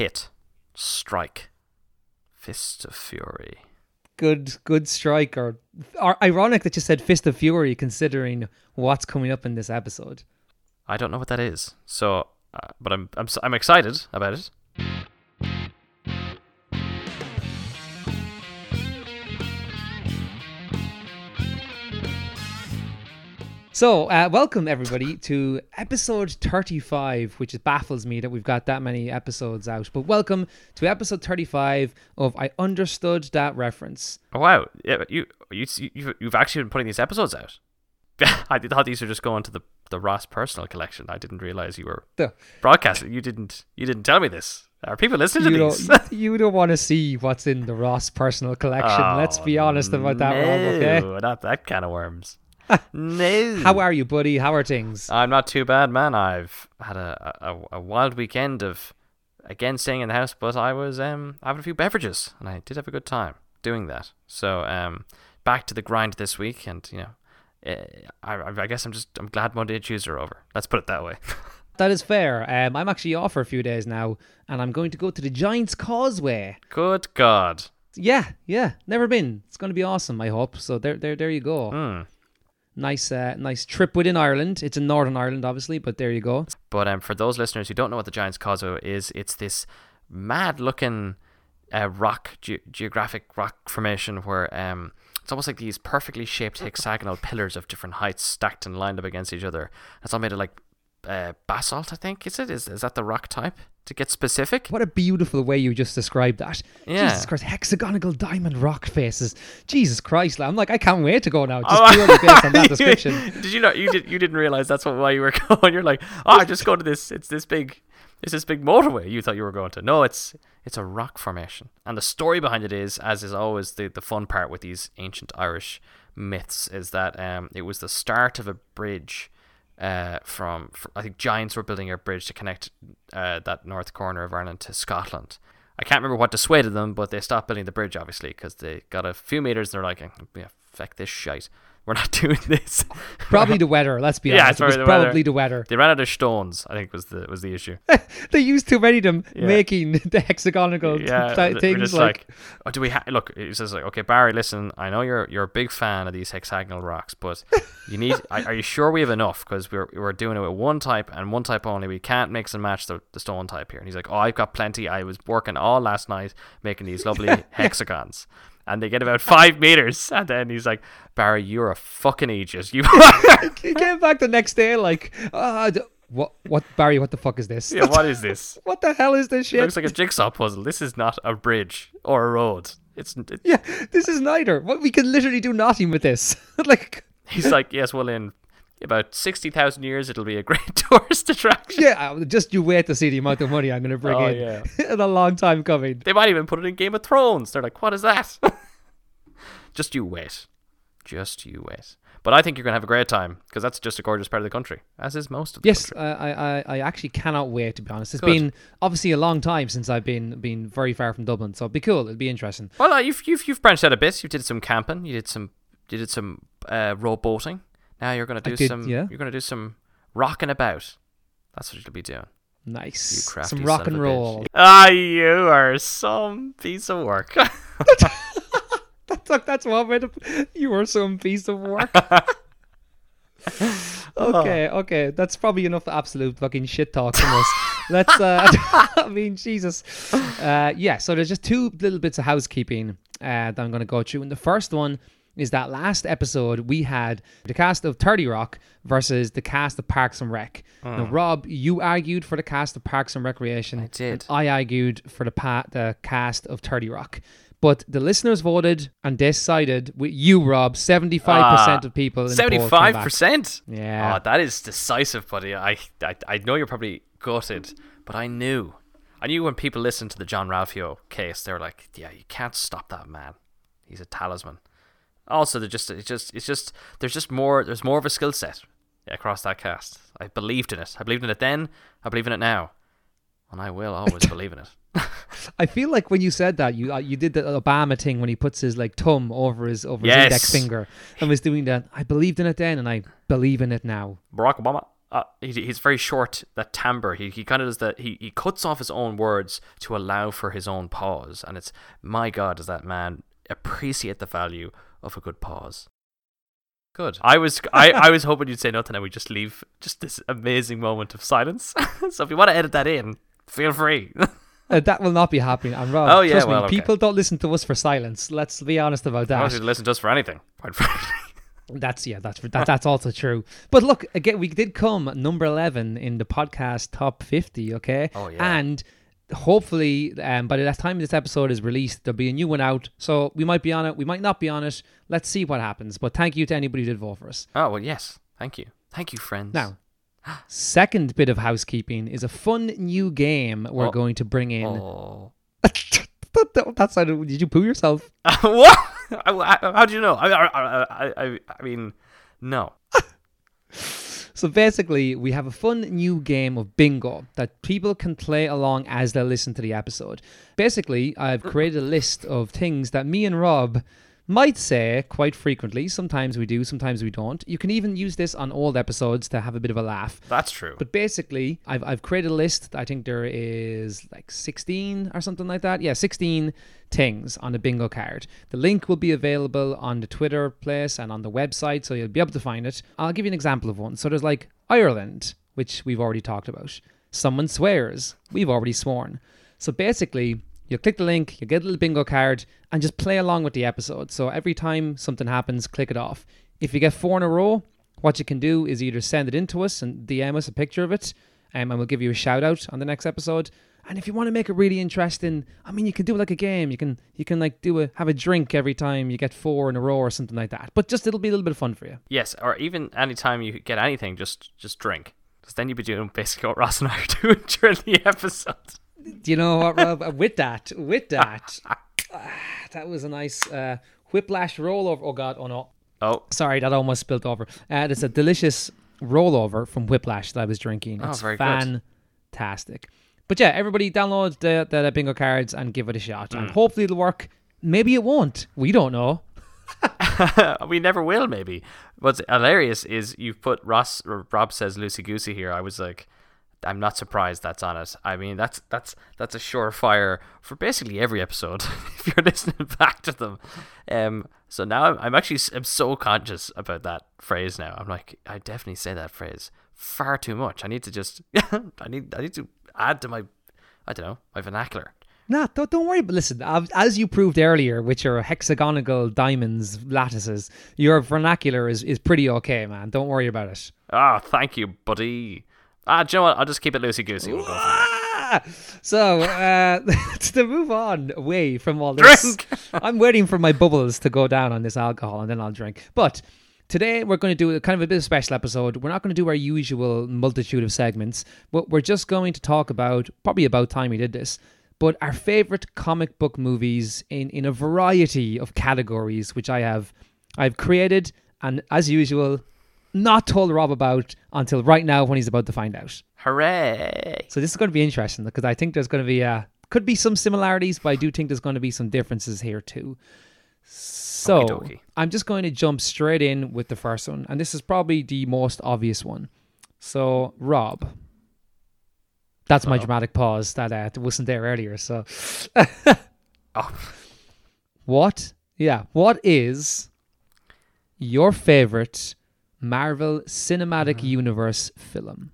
hit, strike, fist of fury. Good, good strike. Or, or ironic that you said Fist of Fury, considering what's coming up in this episode. I don't know what that is. So, uh, but I'm I'm I'm excited about it. So, uh, welcome everybody to episode 35, which baffles me that we've got that many episodes out. But welcome to episode 35 of I Understood That Reference. Oh, wow, yeah, you you you've, you've actually been putting these episodes out. I thought these were just going to the the Ross personal collection. I didn't realize you were broadcasting. You didn't you didn't tell me this. Are people listening to You these? don't, you don't want to see what's in the Ross personal collection. Let's be honest about that, Rob, okay? Oh, not that kind of worms. No. How are you, buddy? How are things? I'm not too bad, man. I've had a, a, a wild weekend of again staying in the house, but I was um having a few beverages, and I did have a good time doing that. So um back to the grind this week, and you know, eh, I I guess I'm just I'm glad Monday and Tuesday are over. Let's put it that way. That is fair. Um, I'm actually off for a few days now, and I'm going to go to the Giants Causeway. good God. Yeah, yeah, never been. It's going to be awesome. I hope. So there, there, there you go. Hmm. Nice, uh, nice trip within Ireland. It's in Northern Ireland, obviously, but there you go. But um, for those listeners who don't know what the Giants Causeway is, it's this mad-looking uh, rock, ge- geographic rock formation where um, it's almost like these perfectly shaped hexagonal pillars of different heights stacked and lined up against each other. It's all made of like uh, basalt, I think. Is it? Is is that the rock type? To get specific, What a beautiful way you just described that. Yeah. Jesus Christ, hexagonal diamond rock faces. Jesus Christ, I'm like, I can't wait to go now. Just Oh, purely based on that description. did you know? You did. You didn't realize that's what why you were going. You're like, oh, I just go to this. It's this big. It's this big motorway. You thought you were going to. No, it's it's a rock formation, and the story behind it is, as is always the the fun part with these ancient Irish myths, is that um it was the start of a bridge. Uh, from fr- I think giants were building a bridge to connect uh, that north corner of Ireland to Scotland. I can't remember what dissuaded them, but they stopped building the bridge obviously because they got a few meters. and They're like, yeah, "Feck this shite. We're not doing this." Probably the weather, let's be Yeah, honest. it's It was probably the weather. probably the weather. They ran out of stones. I think was the was the issue. they used too many of them Yeah. making the hexagonal Yeah, th- things like, like, oh, do we ha- look? He says like, okay, Barry, listen, I know you're you're a big fan of these hexagonal rocks, but you need. are are you sure we have enough? Because we're we're doing it with one type and one type only. We can't mix and match the, the stone type here. And he's like, oh, I've got plenty. I was working all last night making these lovely hexagons. And they get about five meters, and then he's like, "Barry, you're a fucking idiot. You, he came back the next day like, ah, d- what, what, Barry, what the fuck is this? yeah, what is this? what the hell is this It shit? looks like a jigsaw puzzle. This is not a bridge or a road. It's it, yeah, this is neither. What we can literally do nothing with this. like, He's like, yes, well, in about 60,000 years, it'll be a great tourist attraction. yeah, uh, just you wait to see the amount of money I'm going to bring Oh, in. yeah. in a long time coming. They might even put it in Game of Thrones. They're like, what is that? just you wait. Just you wait. But I think you're going to have a great time because that's just a gorgeous part of the country, as is most of the Yes, country. I, I, I- actually cannot wait to be honest. It's Good. been obviously a long time since I've been been very far from Dublin, so it'd be cool. It'd be interesting. Well, uh, you've, you've, you've branched out a bit. You did some camping. You did some you did some uh, row boating. Now you're going to do did, some. yeah. You're going to do some rocking about. That's what you'll be doing. Nice. You crafty some rock and roll. Ah, you are some piece of work. That's, that's one way to. You are some piece of work. Oh. okay, okay, that's probably enough absolute fucking shit talk from us. Let's. Uh, I mean, Jesus. Uh, yeah. So there's just two little bits of housekeeping uh, that I'm going to go through, and the first one is that last episode we had the cast of 30 Rock versus the cast of Parks and Rec. Now, Rob, you argued for the cast of Parks and Recreation. Hmm. I did. I argued for the pa- the cast of 30 Rock. But the listeners voted and decided with you, Rob. 75% Ah, of people. In the poll came Seventy-five back. percent. Yeah. Oh, that is decisive, buddy. I, I I know you're probably gutted, but I knew, I knew when people listened to the Jean-Ralphio case, they were like, "Yeah, you can't stop that man. He's a talisman." Also, they're just it's just it's just there's just more there's more of a skill set across that cast. I believed in it. I believed in it then. I believe in it now, and I will always believe in it. I feel like when you said that, you uh, you did the Obama thing when he puts his like thumb over his over his index finger and was doing that. I believed in it then, and I believe in it now. Barack Obama. uh, he, he's very short. That timbre, he he kind of does that. He he cuts off his own words to allow for his own pause, and it's my God, does that man appreciate the value of a good pause? Good. I was I, I was hoping you'd say nothing, and we just leave just this amazing moment of silence. so if you want to edit that in, feel free. Uh, that will not be happening. I'm wrong. Oh, yeah, trust well, me, okay. people don't listen to us for silence. Let's be honest about that. you to listen to us for anything. Quite frankly. That's yeah, that's that, that's also true. But look, again, we did come number eleven in the podcast top fifty. Okay, Oh, yeah. and hopefully, um, by the last time this episode is released, there'll be a new one out. So we might be on it, we might not be on it. Let's see what happens. But thank you to anybody who did vote for us. Oh well, yes. Thank you. Thank you, friends. Now, second bit of housekeeping is a fun new game we're Oh. going to bring in. Oh. That- that- how did you poo yourself? what? How how do you know? I, I, I, I, I mean, no. So basically, we have a fun new game of bingo that people can play along as they listen to the episode. Basically, I've created a list of things that me and Rob might say quite frequently. Sometimes we do, sometimes we don't. You can even use this on old episodes to have a bit of a laugh. That's true. But basically, I've, I've created a list. I think there is like 16 or something like that. Yeah, 16 things on the bingo card. The link will be available on the Twitter place and on the website, so you'll be able to find it. I'll give you an example of one. So there's like Ireland, which we've already talked about. Someone swears, we've already sworn. So basically, you click the link, you get a little bingo card, and just play along with the episode. So every time something happens, click it off. If you get four in a row, what you can do is either send it in to us and DM us a picture of it, um, and we'll give you a shout out on the next episode. And if you want to make it really interesting, I mean, you can do it like a game. You can you can like do a have a drink every time you get four in a row or something like that. But just it'll be a little bit of fun for you. yes, or even anytime you get anything, just just drink. Because then you'd be doing basically what Ross and I are doing during the episode. Do you know what, Rob? Uh, with that, with that, ah, that was a nice uh, whiplash rollover. Oh God, oh no, Oh, sorry, that almost spilled over. Uh, it's a delicious rollover from Whiplash that I was drinking. Oh, It's very good. fantastic. But yeah, everybody download the, the, bingo cards and give it a shot. Mm. And hopefully it'll work. Maybe it won't. We don't know. we never will. Maybe. What's hilarious is you've put Ross Rob says loosey goosey here. I was like, I'm not surprised that's on it. I mean, that's that's that's a surefire for basically every episode if you're listening back to them. Um, so now I'm, I'm actually I'm so conscious about that phrase now. I'm like, I definitely say that phrase far too much. I need to just I need I need to add to my I don't know my vernacular. Nah, don't, don't worry. But listen, as you proved earlier with your hexagonal diamonds lattices, your vernacular is, is pretty okay, man. Don't worry about it. Ah, thank you, buddy. Ah, do you know what? I'll just keep it loosey goosey. We'll go for it. Ah! So, uh, to move on away from all this. I'm waiting for my bubbles to go down on this alcohol and then I'll drink. But today we're going to do a kind of a bit of special episode. We're not going to do our usual multitude of segments, but we're just going to talk about, probably about time we did this, but our favorite comic book movies in, in a variety of categories, which I have I've created and as usual, not told Rob about until right now when he's about to find out. Hooray! So this is going to be interesting because I think there's going to be uh could be some similarities, but I do think there's going to be some differences here too. So Okey-dokey. I'm just going to jump straight in with the first one, and this is probably the most obvious one. So Rob, that's my Uh-oh. dramatic pause that uh, wasn't there earlier. So Oh, what? Yeah, what is your favorite Marvel Cinematic Universe film?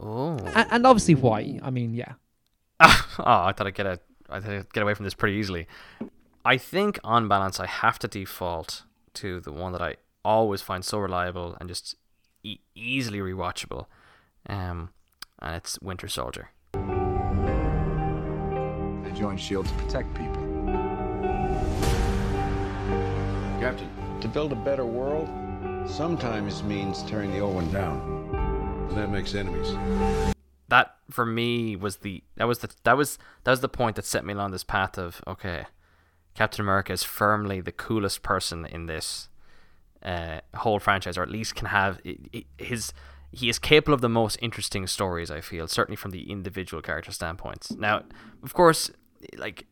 oh. A- and obviously why? I mean, yeah. oh, I thought I'd get a, I thought I'd get away from this pretty easily. I think on balance, I have to default to the one that I always find so reliable and just e- easily rewatchable, um, and it's Winter Soldier. They joined S.H.I.E.L.D. to protect people. Captain, to build a better world sometimes means tearing the old one down. And that makes enemies. That for me was the that was the that was that was the point that set me along this path of okay, Captain America is firmly the coolest person in this uh, whole franchise, or at least can have his. He is capable of the most interesting stories. I feel certainly from the individual character standpoints. Now, of course, like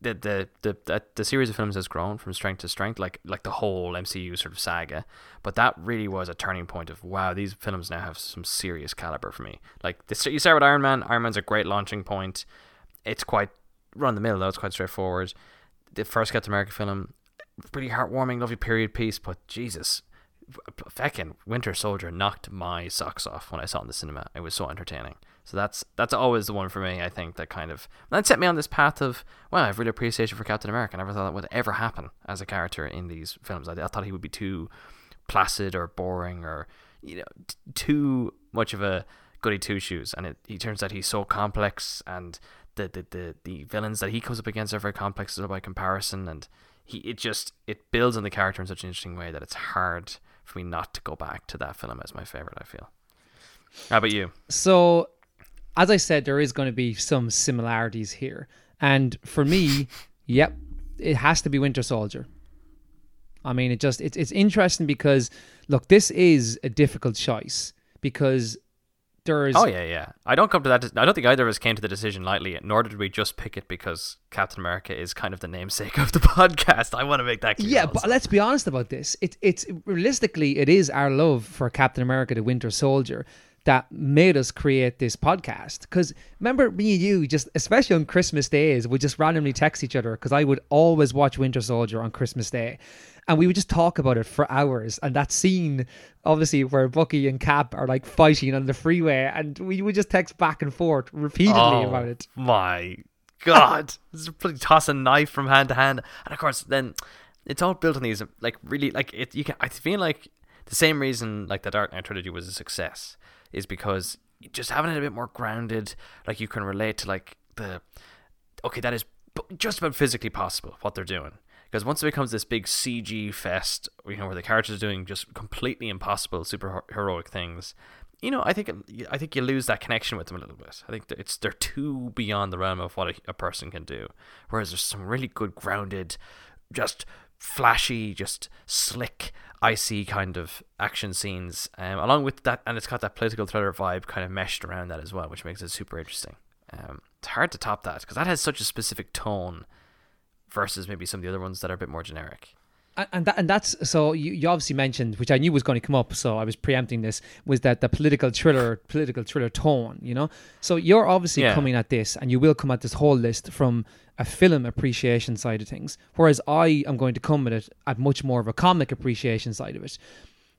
the, the the the the series of films has grown from strength to strength, like like the whole MCU sort of saga. But that really was a turning point of wow, these films now have some serious caliber for me. Like this, you start with Iron Man. Iron Man's a great launching point. It's quite run the mill though. It's quite straightforward. The first Captain America film, pretty heartwarming, lovely period piece. But Jesus, fucking Winter Soldier knocked my socks off when I saw it in the cinema. It was so entertaining. So that's that's always the one for me. I think that kind of that set me on this path of well, I've really appreciation for Captain America. I never thought that would ever happen as a character in these films. I, I thought he would be too placid or boring or you know t- too much of a goody two shoes. And it, he turns out he's so complex, and the, the the the villains that he comes up against are very complex by comparison. And he it just it builds on the character in such an interesting way that it's hard for me not to go back to that film as my favorite. I feel. How about you? So as I said, there is going to be some similarities here. And for me, yep, it has to be Winter Soldier. I mean, it just it's it's interesting because look, this is a difficult choice because there's Oh yeah, yeah. I don't come to that. I don't think either of us came to the decision lightly. Nor did we just pick it because Captain America is kind of the namesake of the podcast. I want to make that clear. Yeah, also. but let's be honest about this. It, it's realistically, it is our love for Captain America: The Winter Soldier that made us create this podcast. Because remember, me and you, just especially on Christmas days, would just randomly text each other. Because I would always watch Winter Soldier on Christmas Day, and we would just talk about it for hours. And that scene, obviously, where Bucky and Cap are like fighting on the freeway, and we would just text back and forth repeatedly oh, about it. My God, this is toss a knife from hand to hand, and of course, then it's all built on these like really like it. You can I feel like the same reason like the Dark Knight trilogy was a success is because just having it a bit more grounded, like you can relate to like the okay, that is just about physically possible what they're doing. Because once it becomes this big CG fest, you know, where the characters are doing just completely impossible super heroic things, you know, I think I think you lose that connection with them a little bit. I think it's they're too beyond the realm of what a, a person can do. Whereas there's some really good grounded, just flashy, just slick, icy kind of action scenes, um, along with that, and it's got that political thriller vibe kind of meshed around that as well, which makes it super interesting. Um, it's hard to top that because that has such a specific tone versus maybe some of the other ones that are a bit more generic and that, and that's so you, you obviously mentioned which I knew was going to come up so I was preempting this was that the political thriller political thriller tone you know so you're obviously yeah. coming at this and you will come at this whole list from a film appreciation side of things whereas I am going to come at it at much more of a comic appreciation side of it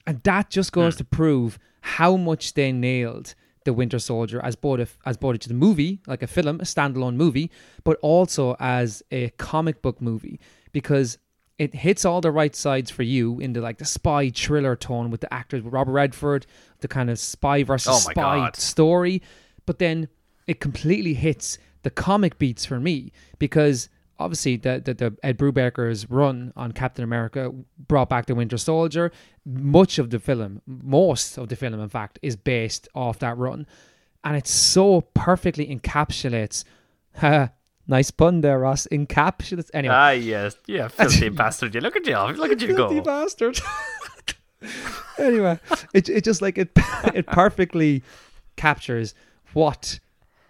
and that just goes mm. to prove how much they nailed the Winter Soldier as both a, as both the movie like a film a standalone movie but also as a comic book movie because it hits all the right sides for you into like the spy thriller tone with the actors with Robert Redford, the kind of spy versus oh spy God. story. But then it completely hits the comic beats for me because obviously the, the, the Ed Brubaker's run on Captain America brought back the Winter Soldier. Much of the film, most of the film, in fact, is based off that run, and it so perfectly encapsulates Nice pun there, Ross. Encapsulates. Anyway. Ah, yes. Yeah, filthy bastard. You look at you. Look at you go. filthy bastard. anyway, it, it just like it it perfectly captures what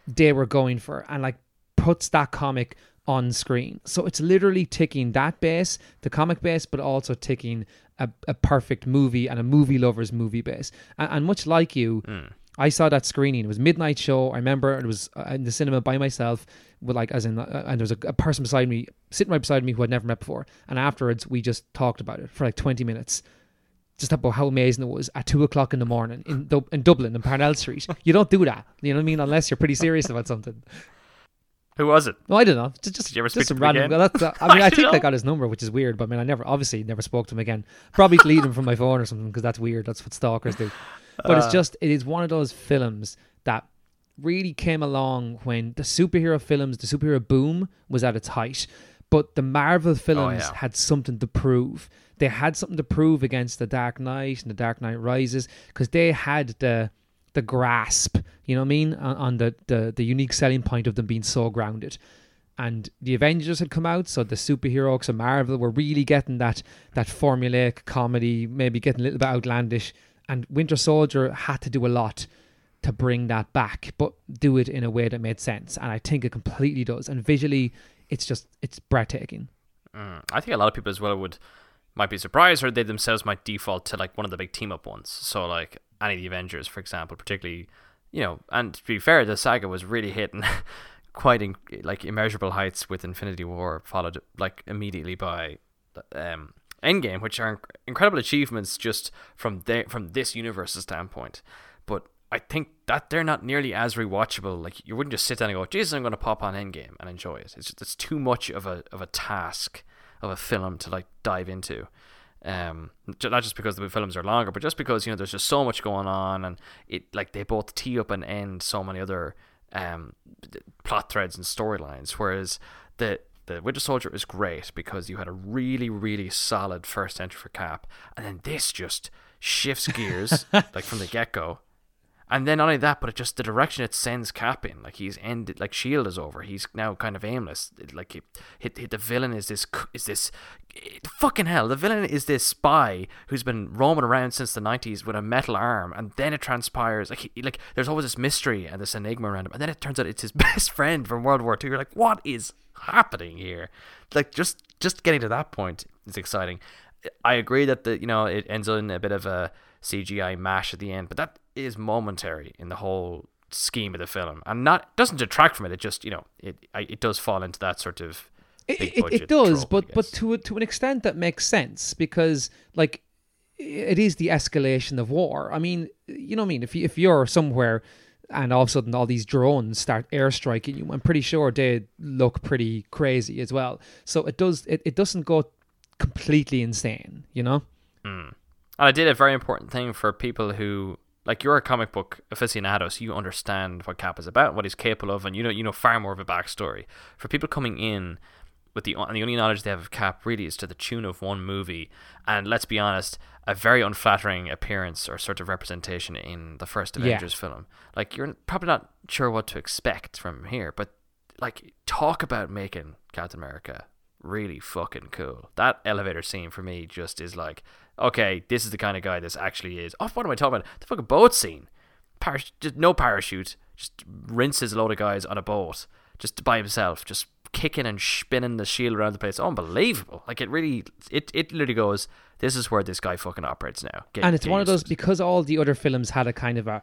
they were going for and like puts that comic on screen. So it's literally ticking that base, the comic base, but also ticking a, a perfect movie and a movie lover's movie base. And, and much like you, mm. I saw that screening. It was midnight show. I remember it was uh, in the cinema by myself, with like as in, uh, and there was a, a, person beside me, sitting right beside me who I'd never met before. And afterwards, we just talked about it for like twenty minutes, just about how amazing it was at two o'clock in the morning in in Dublin in Parnell Street. you don't do that, you know what I mean, unless you're pretty serious about something. Who was it? No, I don't know. Just, just, just some random. Well, uh, I mean, I, I think know. I got his number, which is weird. But I mean, I never, obviously, never spoke to him again. Probably deleted him from my phone or something because that's weird. That's what stalkers do. But uh, it's just, it is one of those films that really came along when the superhero films, the superhero boom was at its height. But the Marvel oh, films oh, yeah. had something to prove. They had something to prove against the Dark Knight and the Dark Knight Rises because they had the the grasp, you know what I mean, on, on the, the the unique selling point of them being so grounded. And the Avengers had come out, so the superheroes of Marvel were really getting that that formulaic comedy, maybe getting a little bit outlandish. And Winter Soldier had to do a lot to bring that back, but do it in a way that made sense. And I think it completely does. And visually, it's just it's breathtaking. Mm. I think a lot of people as well would might be surprised, or they themselves might default to like one of the big team up ones. So like any of the Avengers, for example, particularly, you know. And to be fair, the saga was really hitting quite in, like immeasurable heights with Infinity War, followed like immediately by um, Endgame, which are incredible achievements just from their from this universe's standpoint. But I think that they're not nearly as rewatchable. Like you wouldn't just sit down and go, "Jesus, I'm going to pop on Endgame and enjoy it." It's just, it's too much of a of a task of a film to like dive into. Um, not just because the films are longer, but just because you know there's just so much going on, and it like they both tee up and end so many other um plot threads and storylines. Whereas the the Winter Soldier is great because you had a really really solid first entry for Cap, and then this just shifts gears like from the get go and then not only that, but it just the direction it sends Cap in, like he's ended, like Shield is over. He's now kind of aimless. Like he, hit, hit, the villain is this is this fucking hell. The villain is this spy who's been roaming around since the nineties with a metal arm, and then it transpires like he, like there's always this mystery and this enigma around him, and then it turns out it's his best friend from World War Two. You're like, what is happening here? Like just just getting to that point is exciting. I agree that the you know it ends in a bit of a CGI mash at the end, but that is momentary in the whole scheme of the film, and not doesn't detract from it. It just you know it it does fall into that sort of it, it, it, does, trope, but but to to an extent that makes sense because like it is the escalation of war. I mean, you know what I mean? If you, if you're somewhere and all of a sudden all these drones start airstriking you, I'm pretty sure they look pretty crazy as well. So it does it, it doesn't go completely insane, you know? Mm. And I did a very important thing for people who like you're a comic book aficionado, so you understand what Cap is about, what he's capable of, and you know you know far more of a backstory. For people coming in with the and the only knowledge they have of Cap really is to the tune of one movie, and let's be honest, a very unflattering appearance or sort of representation in the first Avengers yeah. film. Like you're probably not sure what to expect from here, but like talk about making Captain America really fucking cool. That elevator scene for me just is like okay, this is the kind of guy this actually is. Oh, what am I talking about? The fucking boat scene. Parash- just no parachute. Just rinses a load of guys on a boat just by himself, just kicking and spinning the shield around the place. Unbelievable. Like it really, it, it literally goes, this is where this guy fucking operates now. Get, and it's one of those because all the other films had a kind of a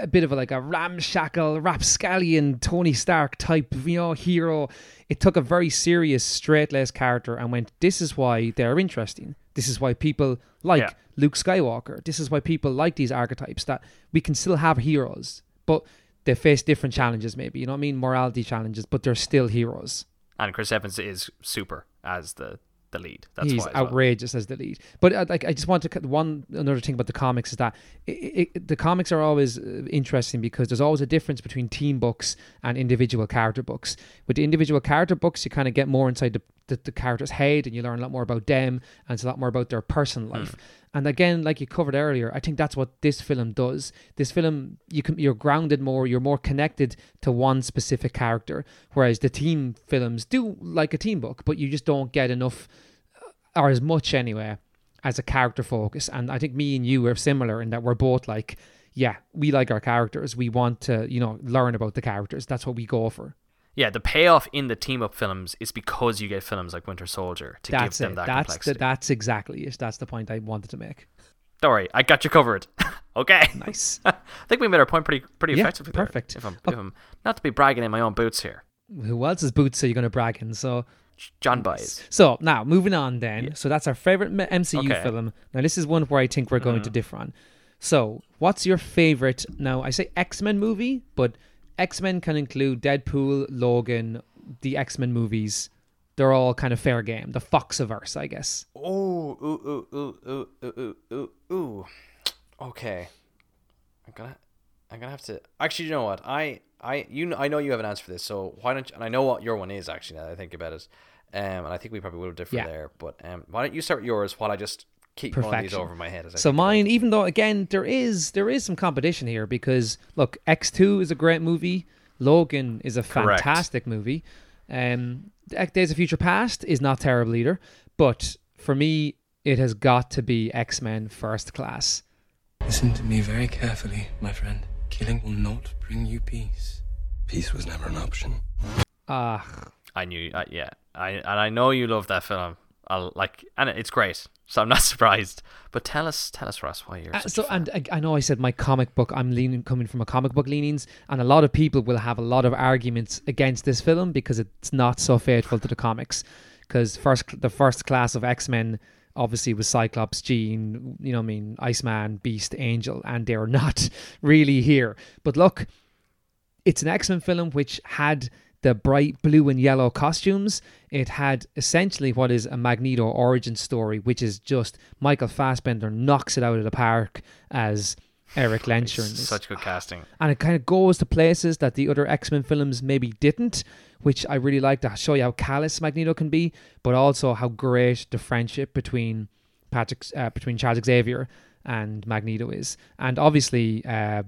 a bit of a, like a ramshackle, rapscallion Tony Stark type, you know, hero. It took a very serious, straight laced character and went, this is why they're interesting. This is why people like yeah. Luke Skywalker. This is why people like these archetypes that we can still have heroes, but they face different challenges, maybe. You know what I mean? Morality challenges, but they're still heroes. And Chris Evans is super as the the lead. That's He's outrageous well. as the lead. But uh, like, I just want to cut one another thing about the comics is that it, it, the comics are always uh, interesting because there's always a difference between team books and individual character books. With the individual character books, you kind of get more inside the, the, the character's head and you learn a lot more about them and it's a lot more about their personal life. Hmm. And again, like you covered earlier, I think that's what this film does. This film, you can you're grounded more, you're more connected to one specific character, whereas the team films do like a team book, but you just don't get enough uh, or as much anyway as a character focus. And I think me and you are similar in that we're both like, yeah, we like our characters. We want to, you know, learn about the characters. That's what we go for yeah, the payoff in the team up films is because you get films like Winter Soldier to that's give them it. that that's complexity. The, that's exactly it. That's the point I wanted to make. Don't worry, I got you covered. okay. Nice. I think we made our point pretty pretty yeah, effectively. Perfect. There, if, I'm, if I'm not to be bragging in my own boots here. Who else's boots are you going to brag in? So. John buys. So now moving on then. Yeah. So that's our favorite MCU okay. film. Now this is one where I think we're going mm-hmm. to differ on. So what's your favorite? Now I say X Men movie, but X Men can include Deadpool, Logan, the X Men movies, they're all kind of fair game. The Foxiverse, I guess. Oh, ooh, ooh, ooh, ooh, ooh, ooh, ooh. Okay, I'm gonna, I'm gonna have to. Actually, you know what? I, I, you, I know you have an answer for this. So why don't? You, and I know what your one is actually. Now that I think about it, um, and I think we probably will differ yeah. there. But um, why don't you start yours while I just keep Perfection. these over my head? so mine, even though again there is there is some competition here because look, X two is a great movie. Logan is a Correct. fantastic movie. Um, Days of Future Past is not terrible either, but for me, it has got to be X Men First Class. Listen to me very carefully, my friend. Killing will not bring you peace. Peace was never an option. Ah. I knew, uh, yeah, I and I know you love that film. I'll like, and it's great, so I'm not surprised. But tell us, tell us, Ross, why you're Uh, so and I, I know I said my comic book i'm leaning coming from a comic book leanings and a lot of people will have a lot of arguments against this film because it's not so faithful to the comics. Because first the first class of x-men obviously was cyclops jean you know i mean iceman beast angel and they're not really here. But look it's an X Men film which had the bright blue and yellow costumes. It had essentially what is a Magneto origin story, which is just Michael Fassbender knocks it out of the park as Eric Lensher. in. Such good casting. And it kind of goes to places that the other X Men films maybe didn't, which I really like to show you how callous Magneto can be, but also how great the friendship between Patrick, uh, between Charles Xavier and Magneto is. And obviously, uh,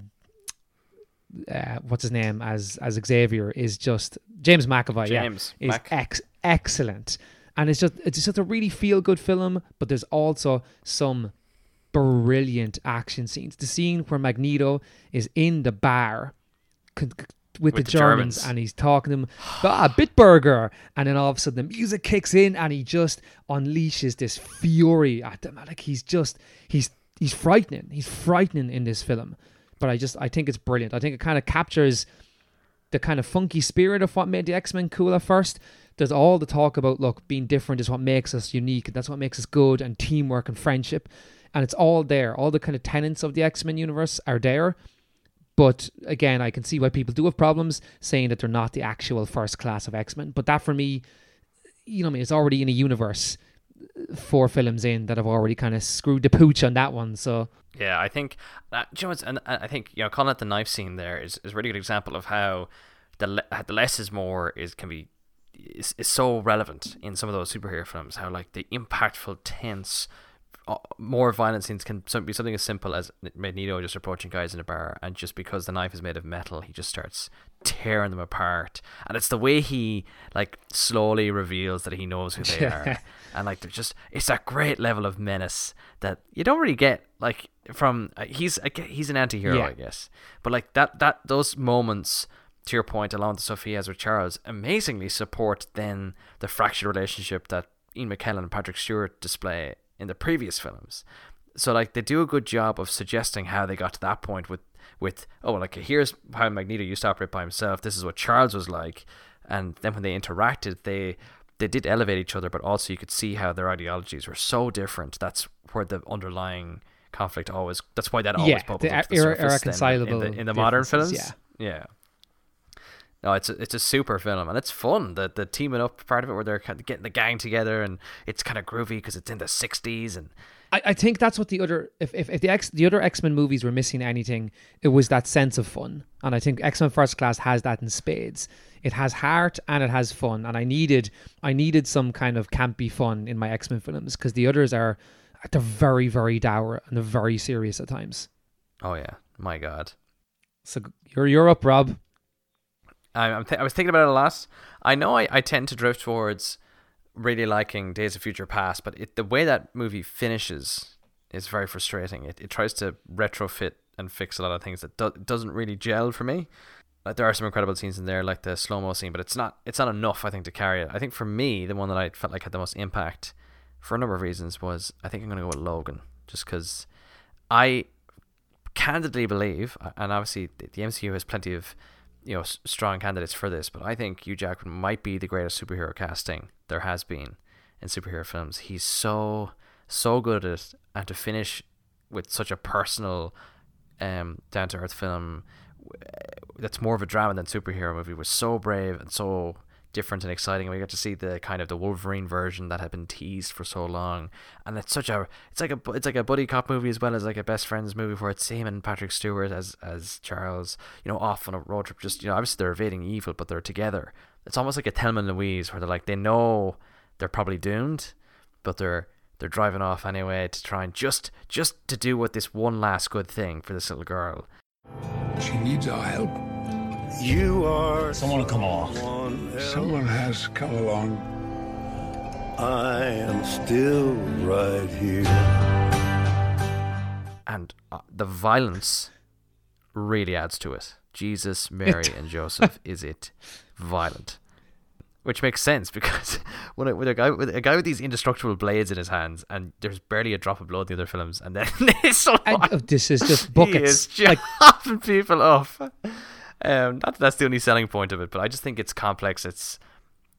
uh, what's his name as as Xavier is just James McAvoy. James yeah, is Mac. ex- excellent, and it's just it's just a really feel good film. But there's also some brilliant action scenes. The scene where Magneto is in the bar con- with, With the, the Germans, Germans. and he's talking to them, ah, Bitburger, and then all of a sudden the music kicks in and he just unleashes this fury at them. Like he's just he's he's frightening. He's frightening in this film. But I just I think it's brilliant. I think it kind of captures the kind of funky spirit of what made the X Men cool at first. There's all the talk about look, being different is what makes us unique. That's what makes us good, and teamwork and friendship, and it's all there. All the kind of tenets of the X Men universe are there. But again, I can see why people do have problems saying that they're not the actual first class of X Men. But that for me, you know, I mean, it's already in a universe uh, four films in that have already kind of screwed the pooch on that one. So Yeah, I think uh, you know and I think you know calling it the knife scene there is, is a really good example of how the le- the less is more is can be is, is so relevant in some of those superhero films. How like the impactful, tense, uh, more violent scenes can some- be something as simple as Magneto just approaching guys in a bar, and just because the knife is made of metal, he just starts tearing them apart. And it's the way he like slowly reveals that he knows who they are, and like they're just it's that great level of menace that you don't really get like from uh, he's he's an anti-hero Yeah. I guess, but like that that those moments to your point, along with the stuff he has with Charles, amazingly support then the fractured relationship that Ian McKellen and Patrick Stewart display in the previous films. So like they do a good job of suggesting how they got to that point with with oh well, like here's how Magneto used to operate by himself. This is what Charles was like, and then when they interacted, they they did elevate each other, but also you could see how their ideologies were so different. That's where the underlying conflict always. That's why that always Yeah, bubbles the up to the ir- surface then in- irreconcilable in the, in the modern films. Yeah, yeah. No, it's a, it's a super film and it's fun. The the teaming up part of it, where they're kind of getting the gang together, and it's kind of groovy because it's in the '60s, and I, I think that's what the other if, if, if the X the other X Men movies were missing anything, it was that sense of fun. And I think X Men First Class has that in spades. It has heart and it has fun. And I needed I needed some kind of campy fun in my X Men films because the others are they're very very dour and they're very serious at times. oh yeah, my god. So you're you're up, Rob. I, I'm th- I was thinking about it a lot. I know I, I tend to drift towards really liking Days of Future Past, but it, the way that movie finishes is very frustrating. It, it tries to retrofit and fix a lot of things that do- doesn't really gel for me. Like there are some incredible scenes in there, like the slow mo scene, but it's not it's not enough. I think to carry it. I think for me, the one that I felt like had the most impact, for a number of reasons, was I think I'm gonna go with Logan, just because I candidly believe, and obviously the the MCU has plenty of you know strong candidates for this, but I think Hugh Jackman might be the greatest superhero casting there has been in superhero films. He's so so good at it, and to finish with such a personal, um, down to earth film that's more of a drama than superhero movie was so brave and so different and exciting we got to see the kind of the Wolverine version that had been teased for so long. And it's such a it's like a it's like a buddy cop movie as well as like a best friends movie where it's him and Patrick Stewart as as Charles you know off on a road trip just you know obviously they're evading evil but they're together. It's almost like a Thelma and Louise where they're like they know they're probably doomed but they're they're driving off anyway to try and just just to do what this one last good thing for this little girl. She needs our help. You are Someone will come along. someone else. Someone has come along. I am still right here. and uh, the violence really adds to it. Jesus, Mary, and Joseph, is it violent? which makes sense because when a, with a guy with a guy with these indestructible blades in his hands, and there's barely a drop of blood in the other films, and then this one, And, oh, this is just he buckets. is like chopping people off. Um, that, that's the only selling point of it, but I just think it's complex. It's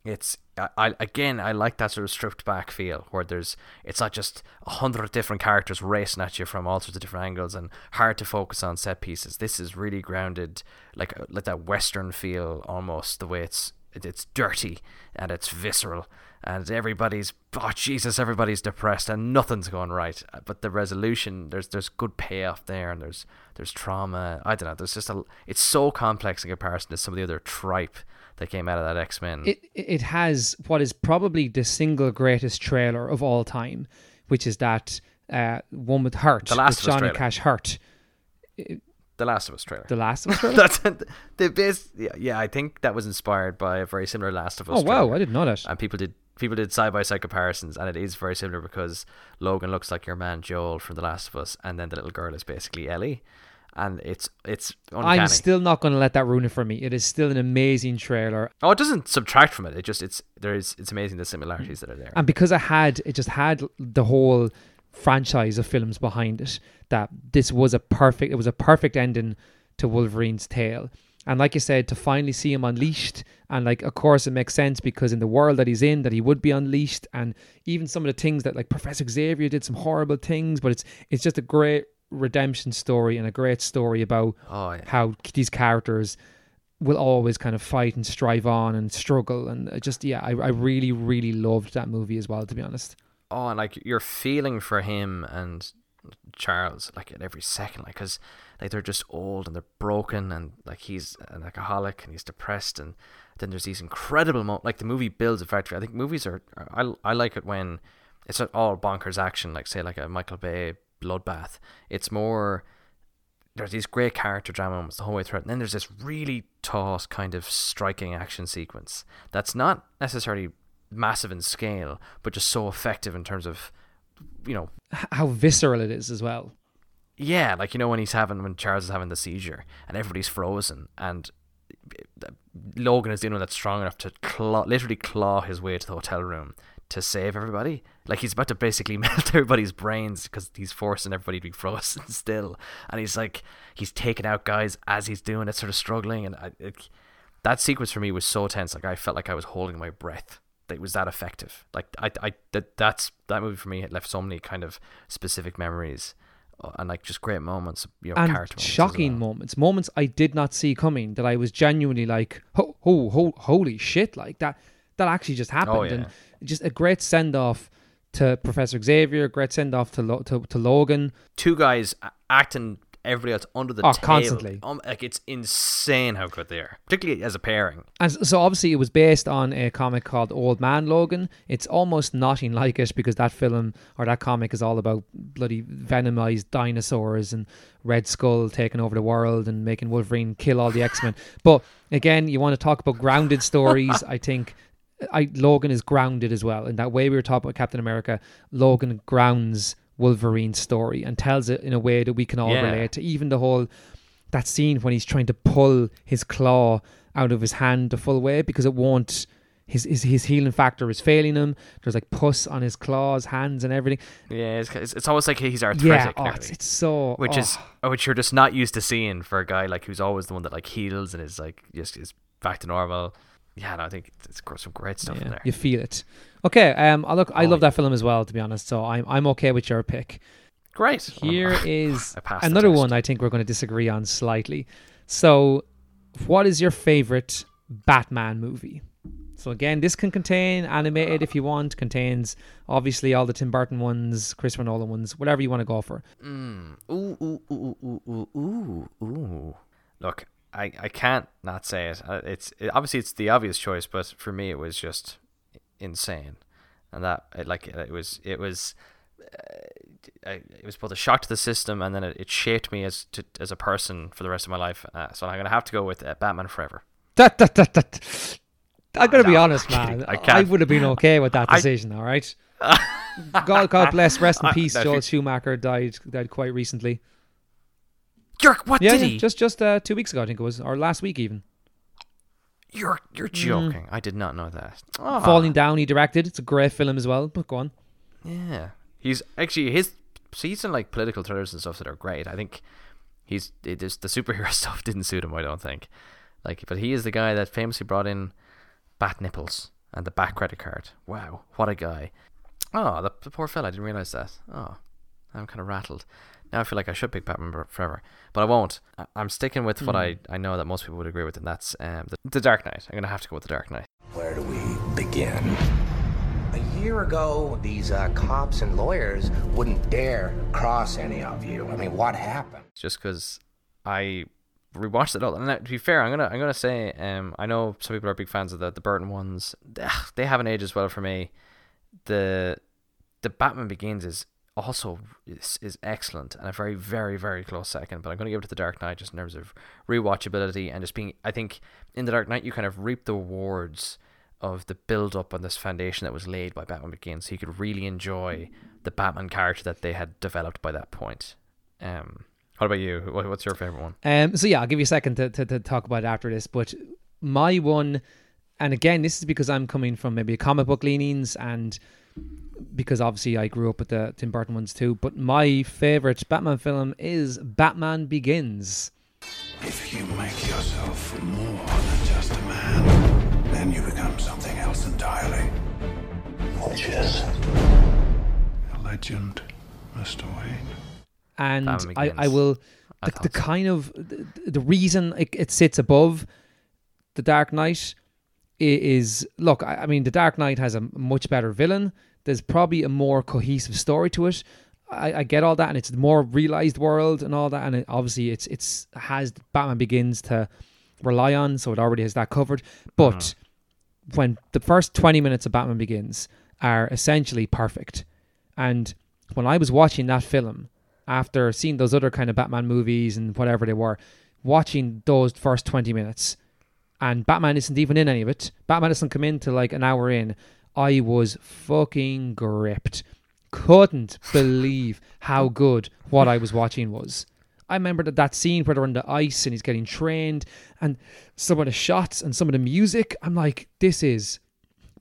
it's I, I again I like that sort of stripped back feel where there's it's not just a hundred different characters racing at you from all sorts of different angles and hard to focus on set pieces. This is really grounded, like like that western feel almost the way it's it's dirty and it's visceral and everybody's oh Jesus everybody's depressed and nothing's going right but the resolution there's there's good payoff there and there's there's trauma I don't know there's just a it's so complex in comparison to some of the other tripe that came out of that X Men it it has what is probably the single greatest trailer of all time, which is that uh, one with Hurt, The Last with of Us Johnny trailer. Cash Hurt, The Last of Us trailer The Last of Us trailer. that's the base yeah, yeah I think that was inspired by a very similar Last of Us oh wow. I didn't know that. and people did people did side by side comparisons, and it is very similar because Logan looks like your man Joel from The Last of Us, and then the little girl is basically Ellie, and it's it's uncanny. I'm still not going to let that ruin it for me. It is still an amazing trailer, oh, it doesn't subtract from it. It just it's there is it's amazing the similarities that are there. and because it had it just had the whole franchise of films behind it, that this was a perfect. It was a perfect ending to Wolverine's tale. And like you said, to finally see him unleashed, and like of course it makes sense because in the world that he's in, that he would be unleashed, and even some of the things that like Professor Xavier did some horrible things, but it's it's just a great redemption story and a great story about Oh, yeah. how these characters will always kind of fight and strive on and struggle, and just yeah, I I really really loved that movie as well, to be honest. oh, and like you're feeling for him and Charles like at every second, like because like they're just old and they're broken, and like he's an alcoholic and he's depressed, and then there's these incredible mo- like the movie builds a factory. I think movies are I I like it when it's not all bonkers action, like say like a Michael Bay bloodbath. It's more there's these great character drama moments the whole way through it, and then there's this really taut kind of striking action sequence that's not necessarily massive in scale, but just so effective in terms of, you know, how visceral it is as well. Yeah, like you know when he's having when Charles is having the seizure and everybody's frozen and Logan is the only one that's strong enough to claw, literally claw his way to the hotel room to save everybody. Like he's about to basically melt everybody's brains because he's forcing everybody to be frozen still, and he's like he's taking out guys as he's doing it, sort of struggling, and I, it, that sequence for me was so tense. Like I felt like I was holding my breath. It was that effective. Like I, I that that's that movie for me. It left so many kind of specific memories uh, and like just great moments. You know, and character moments shocking well. moments, moments I did not see coming that I was genuinely like, oh, oh, oh holy shit, like that, that actually just oh, happened, Oh, yeah. and just a great send off to Professor Xavier, great send off to, Lo- to to Logan. Two guys acting everybody else under the Oh, tail. constantly. Um, like it's insane how good they are, particularly as a pairing. And so obviously it was based on a comic called Old Man Logan. It's almost nothing like it because that film or that comic is all about bloody venomized dinosaurs and Red Skull taking over the world and making Wolverine kill all the X Men. but again, you want to talk about grounded stories. I think I Logan is grounded as well. In that way we were talking about Captain America, Logan grounds Wolverine's story and tells it in a way that we can all Yeah. relate to. Even the whole that scene when he's trying to pull his claw out of his hand the full way because it won't his his, his healing factor is failing him. There's like pus on his claws, hands, and everything. Yeah, it's, it's, it's almost like he's yeah, arthritic. oh, it's, it's so which oh. is which you're just not used to seeing for a guy like who's always the one that like heals and is like just is back to normal. Yeah, no, I think it's, gr- some great stuff in there. you feel it. Okay, um, I look, I Oh, love yeah. that film as well. To be honest, so I'm I'm okay with your pick. Great. Here is I passed the another one I think we're going to disagree on slightly. So, what is your favorite Batman movie? So again, this can contain animated if you want. Contains obviously all the Tim Burton ones, Christopher Nolan ones, whatever you want to go for. Mm. Ooh, ooh, ooh, ooh, ooh, ooh, ooh. Look, I, I can't not say it. Uh, It's it, obviously it's the obvious choice, but for me it was just insane, and that it, like it was it was. Uh, it was both a shock to the system and then it, it shaped me as to, as a person for the rest of my life. Uh, so I'm gonna have to go with uh, Batman Forever. That, that, that, that. I gotta be honest, man. I I, would have been okay with that I- decision. all right. God, God bless. Rest in I- peace. no, Joel Schumacher died died quite recently. Jerk, what Yeah, did he? just just uh, two weeks ago, I think it was, or last week even. You're you're joking. I did not know that. Ah, Falling Down, he directed. It's a great film as well. But go on. Yeah, he's actually his. So he's in like political thrillers and stuff that are great. I think he's it is the superhero stuff didn't suit him. I don't think. Like, but he is the guy that famously brought in bat nipples and the bat credit card. Wow, what a guy! Oh, the, the poor fella. I didn't realize that. Oh, I'm kind of rattled. Now I feel like I should pick Batman Forever, but I won't. I- I'm sticking with what I, I know that most people would agree with, and that's um, the, the Dark Knight. I'm gonna have to go with the Dark Knight. Where do we begin? A year ago, these uh, cops and lawyers wouldn't dare cross any of you. I mean, what happened? just because I rewatched it all. And uh, to be fair, I'm gonna I'm gonna say um I know some people are big fans of the the Burton ones. Ugh, They haven't aged as well for me. The the Batman Begins is also is, is excellent and a very very very close second. But I'm gonna give it to the Dark Knight just in terms of rewatchability and just being. I think in the Dark Knight you kind of reap the rewards of the build up on this foundation that was laid by Batman Begins, so you could really enjoy the Batman character that they had developed by that point. Um, what about you? What's your favorite one? Um, so yeah, I'll give you a second to, to, to talk about after this. But my one, and again, this is because I'm coming from maybe a comic book leanings, and because obviously I grew up with the Tim Burton ones too. But my favorite Batman film is Batman Begins. If you make yourself more than just a man, then you become something else entirely. Which is A legend, Mr. Wayne. and I, I will the, the kind of the, the reason it, it sits above the Dark Knight is look I, I mean the Dark Knight has a much better villain there's probably a more cohesive story to it. I, I get all that and it's a more realized world and all that and it, obviously it's it's has Batman Begins to rely on so it already has that covered. But uh-huh. when the first 20 minutes of Batman Begins are essentially perfect. And when I was watching that film after seeing those other kind of Batman movies and whatever they were, watching those first 20 minutes, and Batman isn't even in any of it, Batman doesn't come into like an hour in, I was fucking gripped. Couldn't believe how good what I was watching was. I remember that, that scene where they're on the ice and he's getting trained, and some of the shots and some of the music. I'm like, this is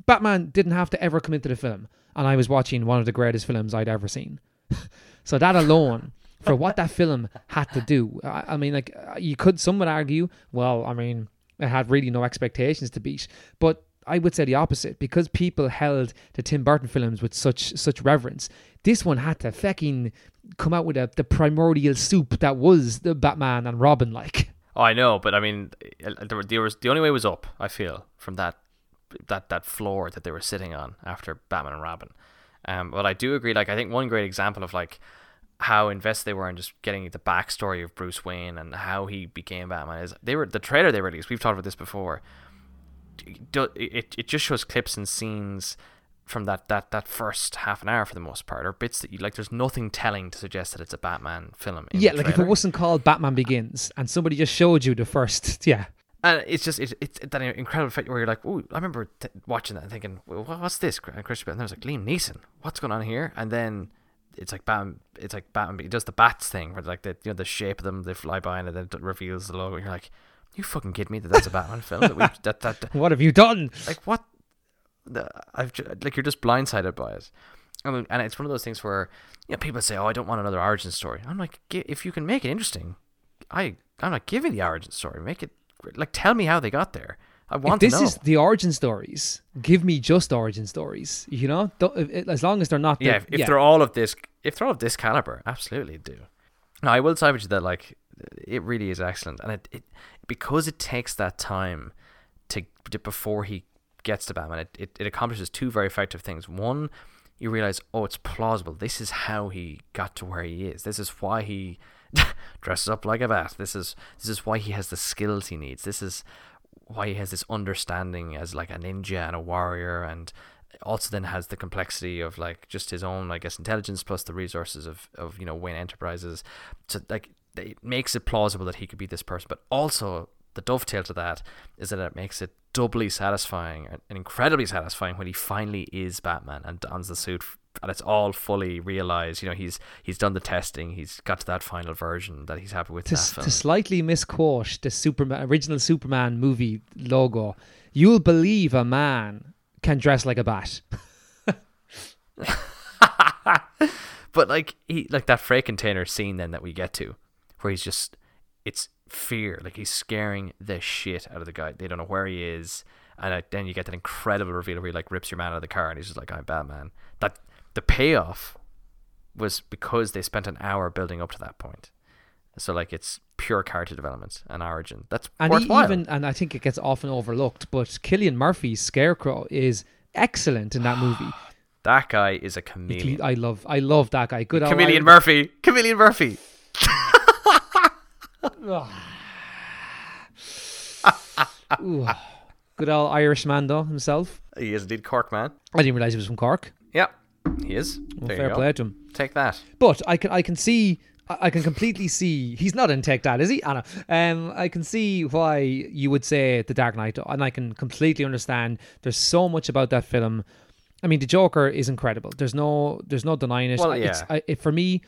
Batman didn't have to ever come into the film, and I was watching one of the greatest films I'd ever seen. so that alone, for what that film had to do, I, I mean, like uh, you could, some would argue, well, I mean, it had really no expectations to beat, but I would say the opposite because people held the Tim Burton films with such such reverence. This one had to fucking come out with a, the primordial soup that was the Batman and Robin, like. Oh, I know, but I mean, uh, there, there was the only way was up. I feel from that that that floor that they were sitting on after Batman and Robin. Um, but I do agree. Like, I think one great example of like how invested they were in just getting the backstory of Bruce Wayne and how he became Batman is they were the trailer they released. We've talked about this before. It it just shows clips and scenes from that, that, that first half an hour for the most part, or bits that you like. There's nothing telling to suggest that it's a Batman film. In Yeah, like if it wasn't called Batman Begins and somebody just showed you the first, yeah, And it's just it's, it's that incredible effect where you're like, oh, I remember t- watching that and thinking, well, what's this? And Chris, and I was like, Liam Neeson, what's going on here? And then it's like Batman, it's like Batman, it does the bats thing where like the you know the shape of them, they fly by and then it reveals the logo. You're like, you fucking kidding me that that's a Batman film? That, we, that, that that what have you done? like what? The, I've ju- like you're just blindsided by it. I mean, and it's one of those things where you know people say, "Oh, I don't want another origin story." I'm like, "Gi- if you can make it interesting, I I'm not giving the origin story. Make it like tell me how they got there. I If want this to know. is the origin stories, give me just origin stories. You know, if- if- as long as they're not. the- yeah, if, if they're all of this, if they're all of this caliber, absolutely do. No, I will side with you that like it really is excellent, and it, it because it takes that time to, to before he gets to Batman, it, it, it accomplishes two very effective things. One, you realize, oh, it's plausible. This is how he got to where he is. This is why he dresses up like a bat. This is this is why he has the skills he needs. This is why he has this understanding as like a ninja and a warrior and also then has the complexity of like just his own I guess intelligence plus the resources of, of you know Wayne Enterprises so like it makes it plausible that he could be this person but also the dovetail to that is that it makes it doubly satisfying uh, and incredibly satisfying when he finally is Batman and dons the suit and it's all fully realized. You know, he's he's done the testing, he's got to that final version that he's happy with. to, s- to slightly misquote the Superman original Superman movie logo, you'll believe a man can dress like a bat. but like he like that freight container scene then that we get to, where he's just it's fear, like he's scaring the shit out of the guy. They don't know where he is, and then you get that incredible reveal where he like rips your man out of the car, and he's just like, "I'm Batman." That the payoff was because they spent an hour building up to that point. So like it's pure character development and origin. That's And worthwhile. even and I think it gets often overlooked, but Cillian Murphy's Scarecrow is excellent in that ah, movie. that guy is a chameleon. I love I love that guy. Good Chameleon Murphy. Chameleon Murphy. Ooh. Good old Irishman though himself. He is indeed Cork man. I didn't realize he was from Cork. Yeah, he is. Well, fair play to him. Take that. But I can I can see I can completely see he's not in Take That, is he? Anna. Um I can see why you would say The Dark Knight and I can completely understand there's so much about that film. I mean the Joker is incredible. There's no there's no denying it. Well, It's- yeah. I, it for me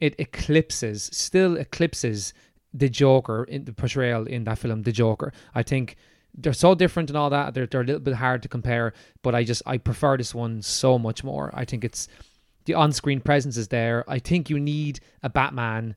it eclipses still eclipses the Joker in the portrayal in that film, The Joker. I think they're so different and all that. They're they're a little bit hard to compare, but I just I prefer this one so much more. I think it's the on-screen presence is there. I think you need a Batman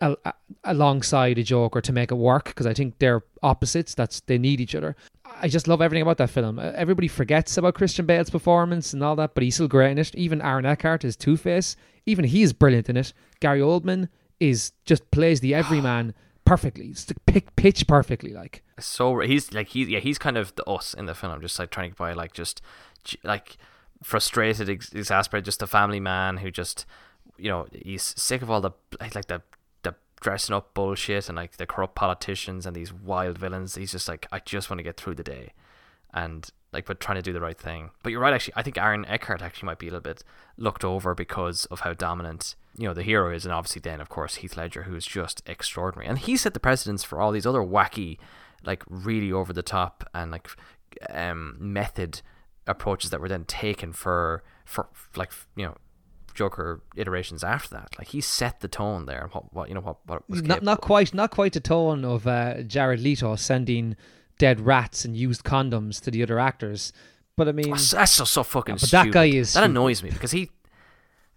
al- a- alongside a Joker to make it work because I think they're opposites. That's they need each other. I just love everything about that film. Everybody forgets about Christian Bale's performance and all that, but he's still great in it. Even Aaron Eckhart is Two Face. Even he is brilliant in it. Gary Oldman is just plays the everyman perfectly. It's the pick pitch perfectly. Like So he's like he's yeah he's kind of the us in the film, just like trying to buy like just like frustrated, ex- exasperated, just a family man who just you know he's sick of all the like like the the dressing up bullshit and like the corrupt politicians and these wild villains. He's just like I just want to get through the day, and like but trying to do the right thing. But you're right, actually. I think Aaron Eckhart actually might be a little bit looked over because of how dominant you know the hero is, and obviously then of course Heath Ledger, who's just extraordinary, and he set the precedence for all these other wacky, like really over the top and like um method approaches that were then taken for for like you know Joker iterations after that. Like he set the tone there. What, what you know what what was not not quite not quite the tone of uh, Jared Leto sending dead rats and used condoms to the other actors. But I mean, That's, that's so, so fucking Yeah, but that guy is that stupid. annoys me because he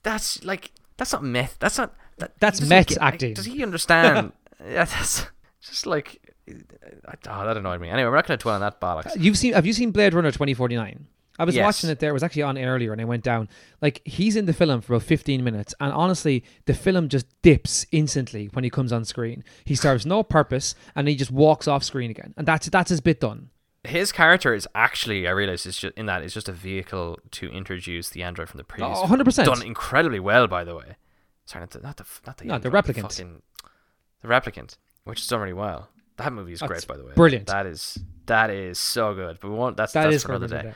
that's like that's not meth that's not that, That's meth get- acting. does he understand yeah that's just like oh, that annoyed me anyway we're not going to dwell on that bollocks uh, You've seen have you seen Blade Runner 2049? I was Yes. watching it there. It was actually on earlier and I went down. Like he's in the film for about 15 minutes and honestly the film just dips instantly when he comes on screen. He serves no purpose and he just walks off screen again. And that's that's his bit done. His character is actually I realize is just in that is just a vehicle to introduce the android from the previous Oh, 100%. done incredibly well by the way sorry not the not the, not the, No, the android, replicant. fucking- the replicant which is done really well that movie is That's great by the way brilliant. that is that is so good but we won't that's That that's is for another day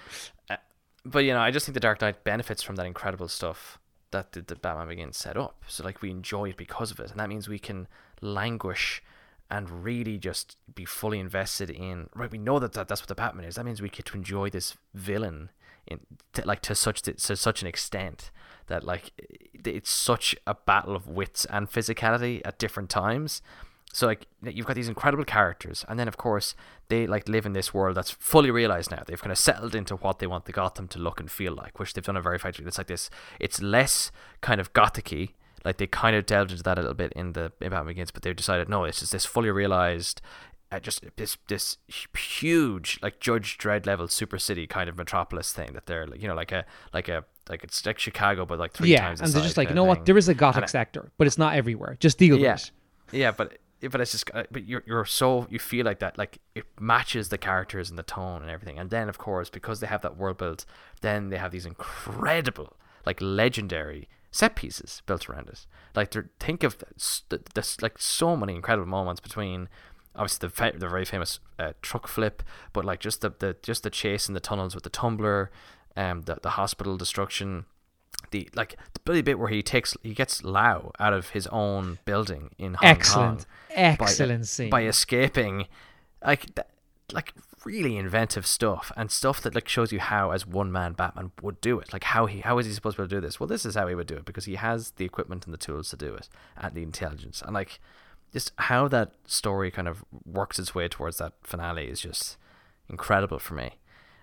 Uh, but you know, I just think the Dark Knight benefits from that incredible stuff that the, the Batman Begins set up. So like we enjoy it because of it, and that means we can languish and really just be fully invested in. Right, we know that, that that's what the Batman is. That means we get to enjoy this villain in to, like to such to such an extent that like it's such a battle of wits and physicality at different times. So like you've got these incredible characters, and then of course they like live in this world that's fully realized now. They've kind of settled into what they want the Gotham to look and feel like, which they've done a very effectively. It's like this. It's less kind of gothicy. Like they kind of delved into that a little bit in the in Batman Begins, but they've decided no, it's just this fully realized, uh, just this this huge like Judge Dredd level super city kind of metropolis thing that they're like you know like a like a like it's like Chicago but like three yeah, times. the and they're just like, you know what? There is a gothic And sector, but it's not everywhere. Just deal yeah. with it. Yeah, but but it's just uh, but you're you're so you feel like that like it matches the characters and the tone and everything. And then of course because they have that world built, then they have these incredible like legendary set pieces built around it. Like think of s- th- this like so many incredible moments between obviously the fa- the very famous uh, truck flip, but like just the, the just the chase in the tunnels with the tumbler, um the the hospital destruction the like the bloody bit where he takes he gets Lau out of his own building in Hong Excellent. Kong by- Excellent scene. by escaping like that, like really inventive stuff and stuff that like shows you how as one man Batman would do it. Like how he how is he supposed to to do this? Well, this is how he would do it because he has the equipment and the tools to do it and the intelligence and like just how that story kind of works its way towards that finale is just incredible for me.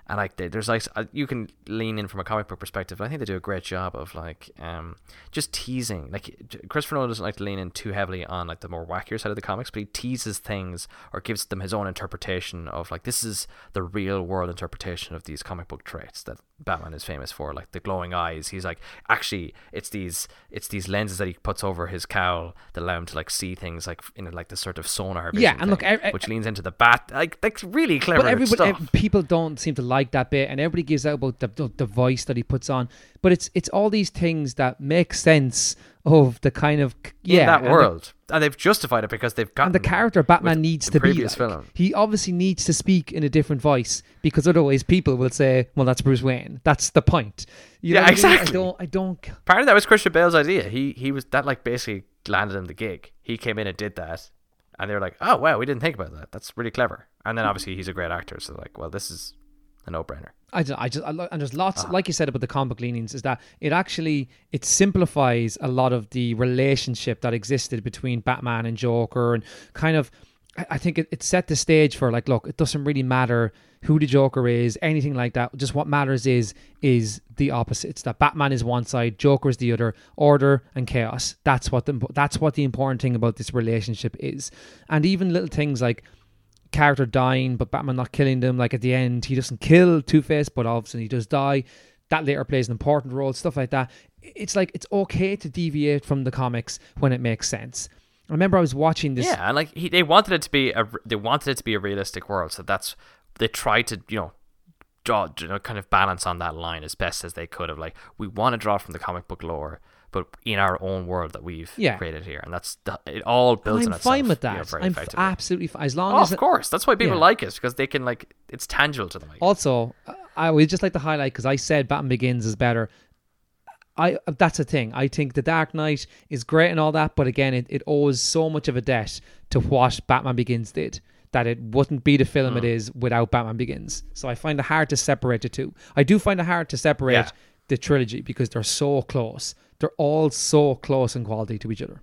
And like there's like uh, you can lean in from a comic book perspective. But I think they do a great job of like um just teasing. Like Christopher Nolan doesn't like to lean in too heavily on like the more wackier side of the comics, but he teases things or gives them his own interpretation of like this is the real world interpretation of these comic book traits that Batman is famous for, like the glowing eyes. He's like actually it's these it's these lenses that he puts over his cowl that allow him to like see things like in like this sort of sonar. Yeah, and look, thing, e- e- which leans into the bat. Like that's really clever but everybody, stuff. people don't seem to like that bit, and everybody gives out about the, the the voice that he puts on. But it's it's all these things that make sense of the kind of yeah in that and the- world, and they've justified it because they've gotten and the character Batman needs to be previous like. film. He obviously needs to speak in a different voice because otherwise people will say, "Well, that's Bruce Wayne." That's the point. You Yeah, know what I mean? exactly. I don't. I don't. Apparently, that was Christian Bale's idea. He he was that like basically landed him the gig. He came in and did that, and they were like, "Oh wow, we didn't think about that. That's really clever." And then obviously he's a great actor, so like, well, this is a no-brainer. I just, I just, I and there's lots, Ah. like you said about the comic leanings, is that it actually it simplifies a lot of the relationship that existed between Batman and Joker, and kind of, I, I think it, it set the stage for like, look, it doesn't really matter who the Joker is, anything like that. Just what matters is is the opposites. That Batman is one side, Joker is the other. Order and chaos. That's what the that's what the important thing about this relationship is, and even little things like character dying, but Batman not killing them. Like at the end, he doesn't kill Two Face, but sudden he does die. That later plays an important role. Stuff like that. It's like it's okay to deviate from the comics when it makes sense. I remember I was watching this. Yeah, and like he, they wanted it to be a they wanted it to be a realistic world, so that's they tried to you know draw you know, kind of balance on that line as best as they could of like we want to draw from the comic book lore, but in our own world that we've Yeah. created here, and that's the, it all builds I'm on itself. fine with you know, that. I'm f- absolutely fine as long Oh, as of it- course. That's why people Yeah. like it because they can like it's tangible to them. Also, I would just like to highlight because I said Batman Begins is better. I that's a thing. I think The Dark Knight is great and all that, but again, it, it owes so much of a debt to what Batman Begins did that it wouldn't be the film Hmm. it is without Batman Begins. So I find it hard to separate the two. I do find it hard to separate Yeah. the trilogy because they're so close. They're all so close in quality to each other.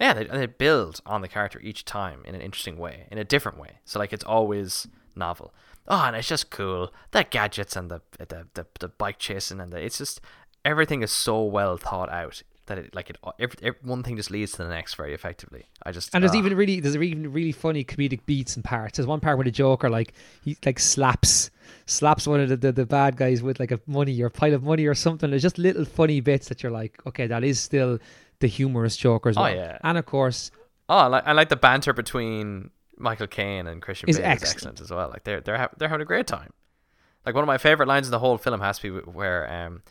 Yeah, they, they build on the character each time in an interesting way, in a different way. So like it's always novel. Oh, and it's just cool. The gadgets and the the, the, the bike chasing and the it's just everything is so well thought out that it like it every, every, one thing just leads to the next very effectively. I just And there's ah. even really there's even really funny comedic beats and parts. There's one part where the Joker like he like slaps slaps one of the, the, the bad guys with like a money or a pile of money or something. There's just little funny bits that you're like, okay, that is still the humorous Joker as Oh, well. yeah. And of course, Oh, I like, I like the banter between Michael Caine and Christian Is Bale is excellent. excellent as well. Like they're they're ha- they're having a great time. Like one of my favorite lines in the whole film has to be where um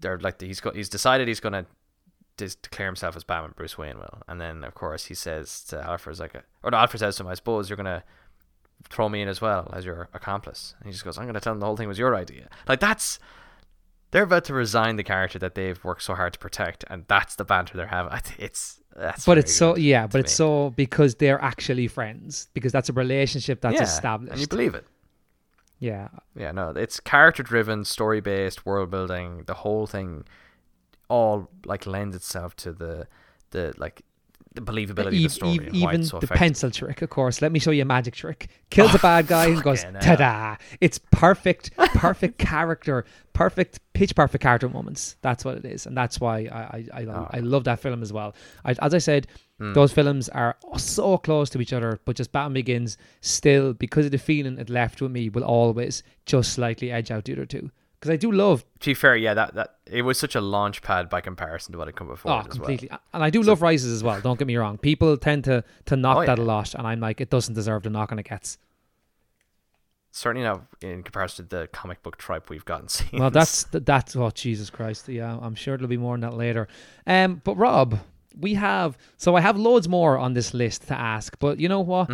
they're like he's got he's decided he's gonna dis- declare himself as Batman Bruce Wayne will, and then of course he says to Alfred's like a, or no, Alfred says to him I suppose you're gonna throw me in as well as your accomplice, and he just goes I'm gonna tell him the whole thing was your idea. Like that's they're about to resign the character that they've worked so hard to protect, and that's the banter they're having. It's that's but it's so yeah, to but it's so because they're actually friends because that's a relationship that's yeah, established. and you believe it. yeah, Yeah, no, it's character driven, story based, world building. The whole thing, all like lends itself to the the like the believability E- of the story. e- even so the effective. pencil trick, of course. Let me show you a magic trick. Kills a bad guy and goes, ta-da! It's perfect, perfect character, perfect pitch perfect character moments. That's what it is, and that's why I I, I, Oh. I love that film as well. I, as I said, Hmm. those films are so close to each other, but just Batman Begins still because of the feeling it left with me will always just slightly edge out the other two. Because I do love To be fair, yeah, that that it was such a launch pad by comparison to what had come before. Oh, as completely. Well. And I do love Rises as well. Don't get me wrong. People tend to to knock Oh, that a lot, and I'm like, it doesn't deserve the knock on it gets. Certainly not in comparison to the comic book tripe we've gotten seen. Well, that's th- that's oh Jesus Christ. Yeah, I'm sure there'll be more on that later. Um, but Rob, we have so I have loads more on this list to ask, but you know what?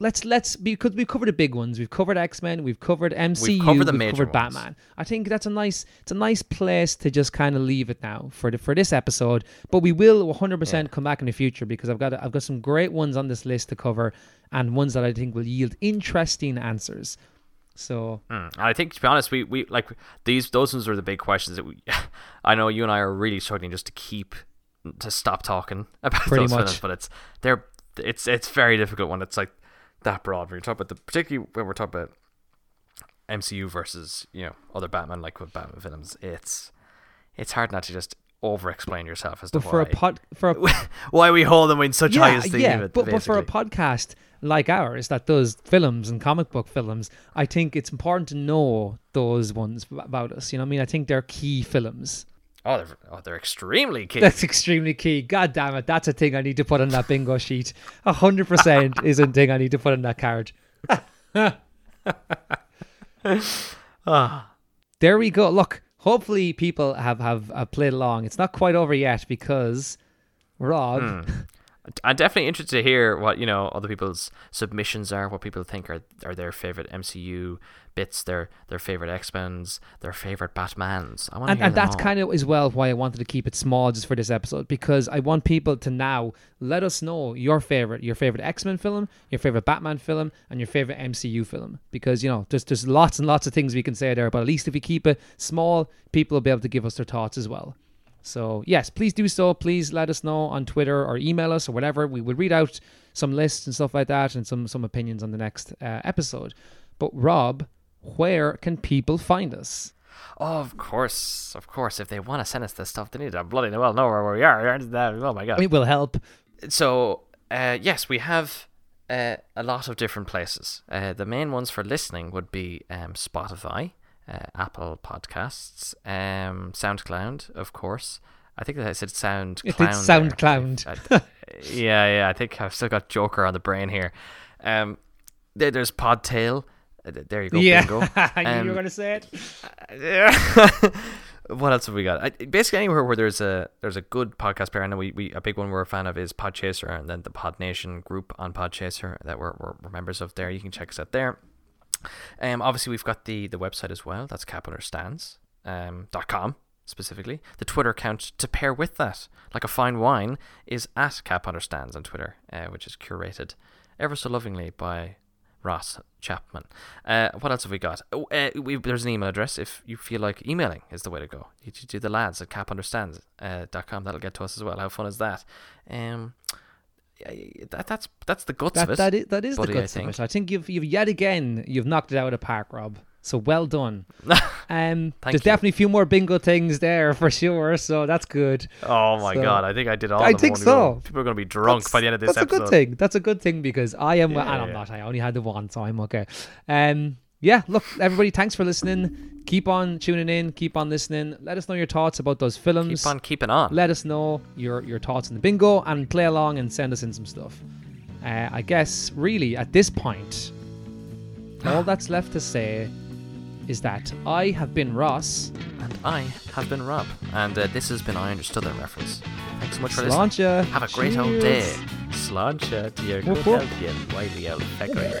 Let's let's because we've covered the big ones. We've covered X Men. We've covered MCU. covered the we've covered ones. Batman. I think that's a nice it's a nice place to just kind of leave it now for the, for this episode. But we will 100 percent come back in the future because I've got I've got some great ones on this list to cover and ones that I think will yield interesting answers. So Mm. I think to be honest, we, we like these those ones are the big questions that we. I know you and I are really struggling just to keep to stop talking about Pretty those much. films, but it's they're it's it's very difficult when it's like that broad. When you talk about the particularly when we're talking about MCU versus you know other Batman like with Batman films, it's it's hard not to just over explain yourself as to but for a pod for a why we hold them in such high esteem. yeah. But, but for a podcast like ours that does films and comic book films, I think it's important to know those ones about us. You know what I mean? I think they're key films. Oh they're oh they're extremely key. That's extremely key. God damn it. That's a thing I need to put on that bingo sheet. A hundred percent is a thing I need to put on that card. Ah. There we go. Look, hopefully people have, have, have played along. It's not quite over yet because Rob hmm. I'm definitely interested to hear what you know other people's submissions are, what people think are are their favorite MCU bits, their their favorite X Men's, their favorite Batmans. I want and, and that's all. kind of as well why I wanted to keep it small just for this episode because I want people to now let us know your favorite, your favorite X Men film, your favorite Batman film, and your favorite MCU film because you know there's there's lots and lots of things we can say there, but at least if we keep it small, people will be able to give us their thoughts as well. So yes, please do so. Please let us know on Twitter or email us or whatever. We will read out some lists and stuff like that and some some opinions on the next uh, episode. But Rob, where can people find us? Oh, of course, of course. If they want to send us this stuff, they need to bloody well know where we are. Oh my god. It will help. so uh, yes, we have uh, a lot of different places. Uh, the main ones for listening would be um, Spotify, uh, Apple Podcasts, um, SoundCloud, of course. I think that I said SoundCloud. It did. SoundCloud. I- yeah, yeah. I think I've still got Joker on the brain here. Um, there, there's Podtail. Uh, There you go. yeah, Bingo. I knew you were Um, going to say it. yeah. what else have we got? I, basically, anywhere where there's a there's a good podcast player, and we, we a big one we're a fan of is Podchaser, and then the Pod Nation group on Podchaser that we're, we're, we're members of. There, you can check us out there. Um, obviously we've got the the website as well. That's capunderstands um dot com specifically. The Twitter account to pair with that, like a fine wine, is at Cap Understands on Twitter, uh, which is curated ever so lovingly by Ross Chapman. Uh, what else have we got? Oh, uh, we, there's an email address if you feel like emailing is the way to go. You do the lads at capunderstands uh. That'll get to us as well. How fun is that? Um, that, that's that's the guts of it. that is, that is the buddy, I guts of think. it. I think you've, you've yet again, you've knocked it out of the park, Rob. So well done. Um, there's you. definitely a few more bingo things there for sure. So that's good. Oh my So- god! I think I did all. I of think so. go. People are going to be drunk by the end of this that's episode. a good thing. That's a good thing because I am. Yeah, and I'm yeah. not. I only had the one, so I'm okay. Um, yeah. Look, everybody, thanks for listening. Keep on tuning in. Keep on listening. Let us know your thoughts about those films. Keep on keeping on. Let us know your your thoughts on the bingo and play along and send us in some stuff. Uh, I guess really at this point, all that's left to say is that I have been Ross. and I have been Rob, and uh, this has been I Understood That reference. Thanks so much for listening. Have a great old day. Cheers. Sláinte to your good health, you wily old pecker.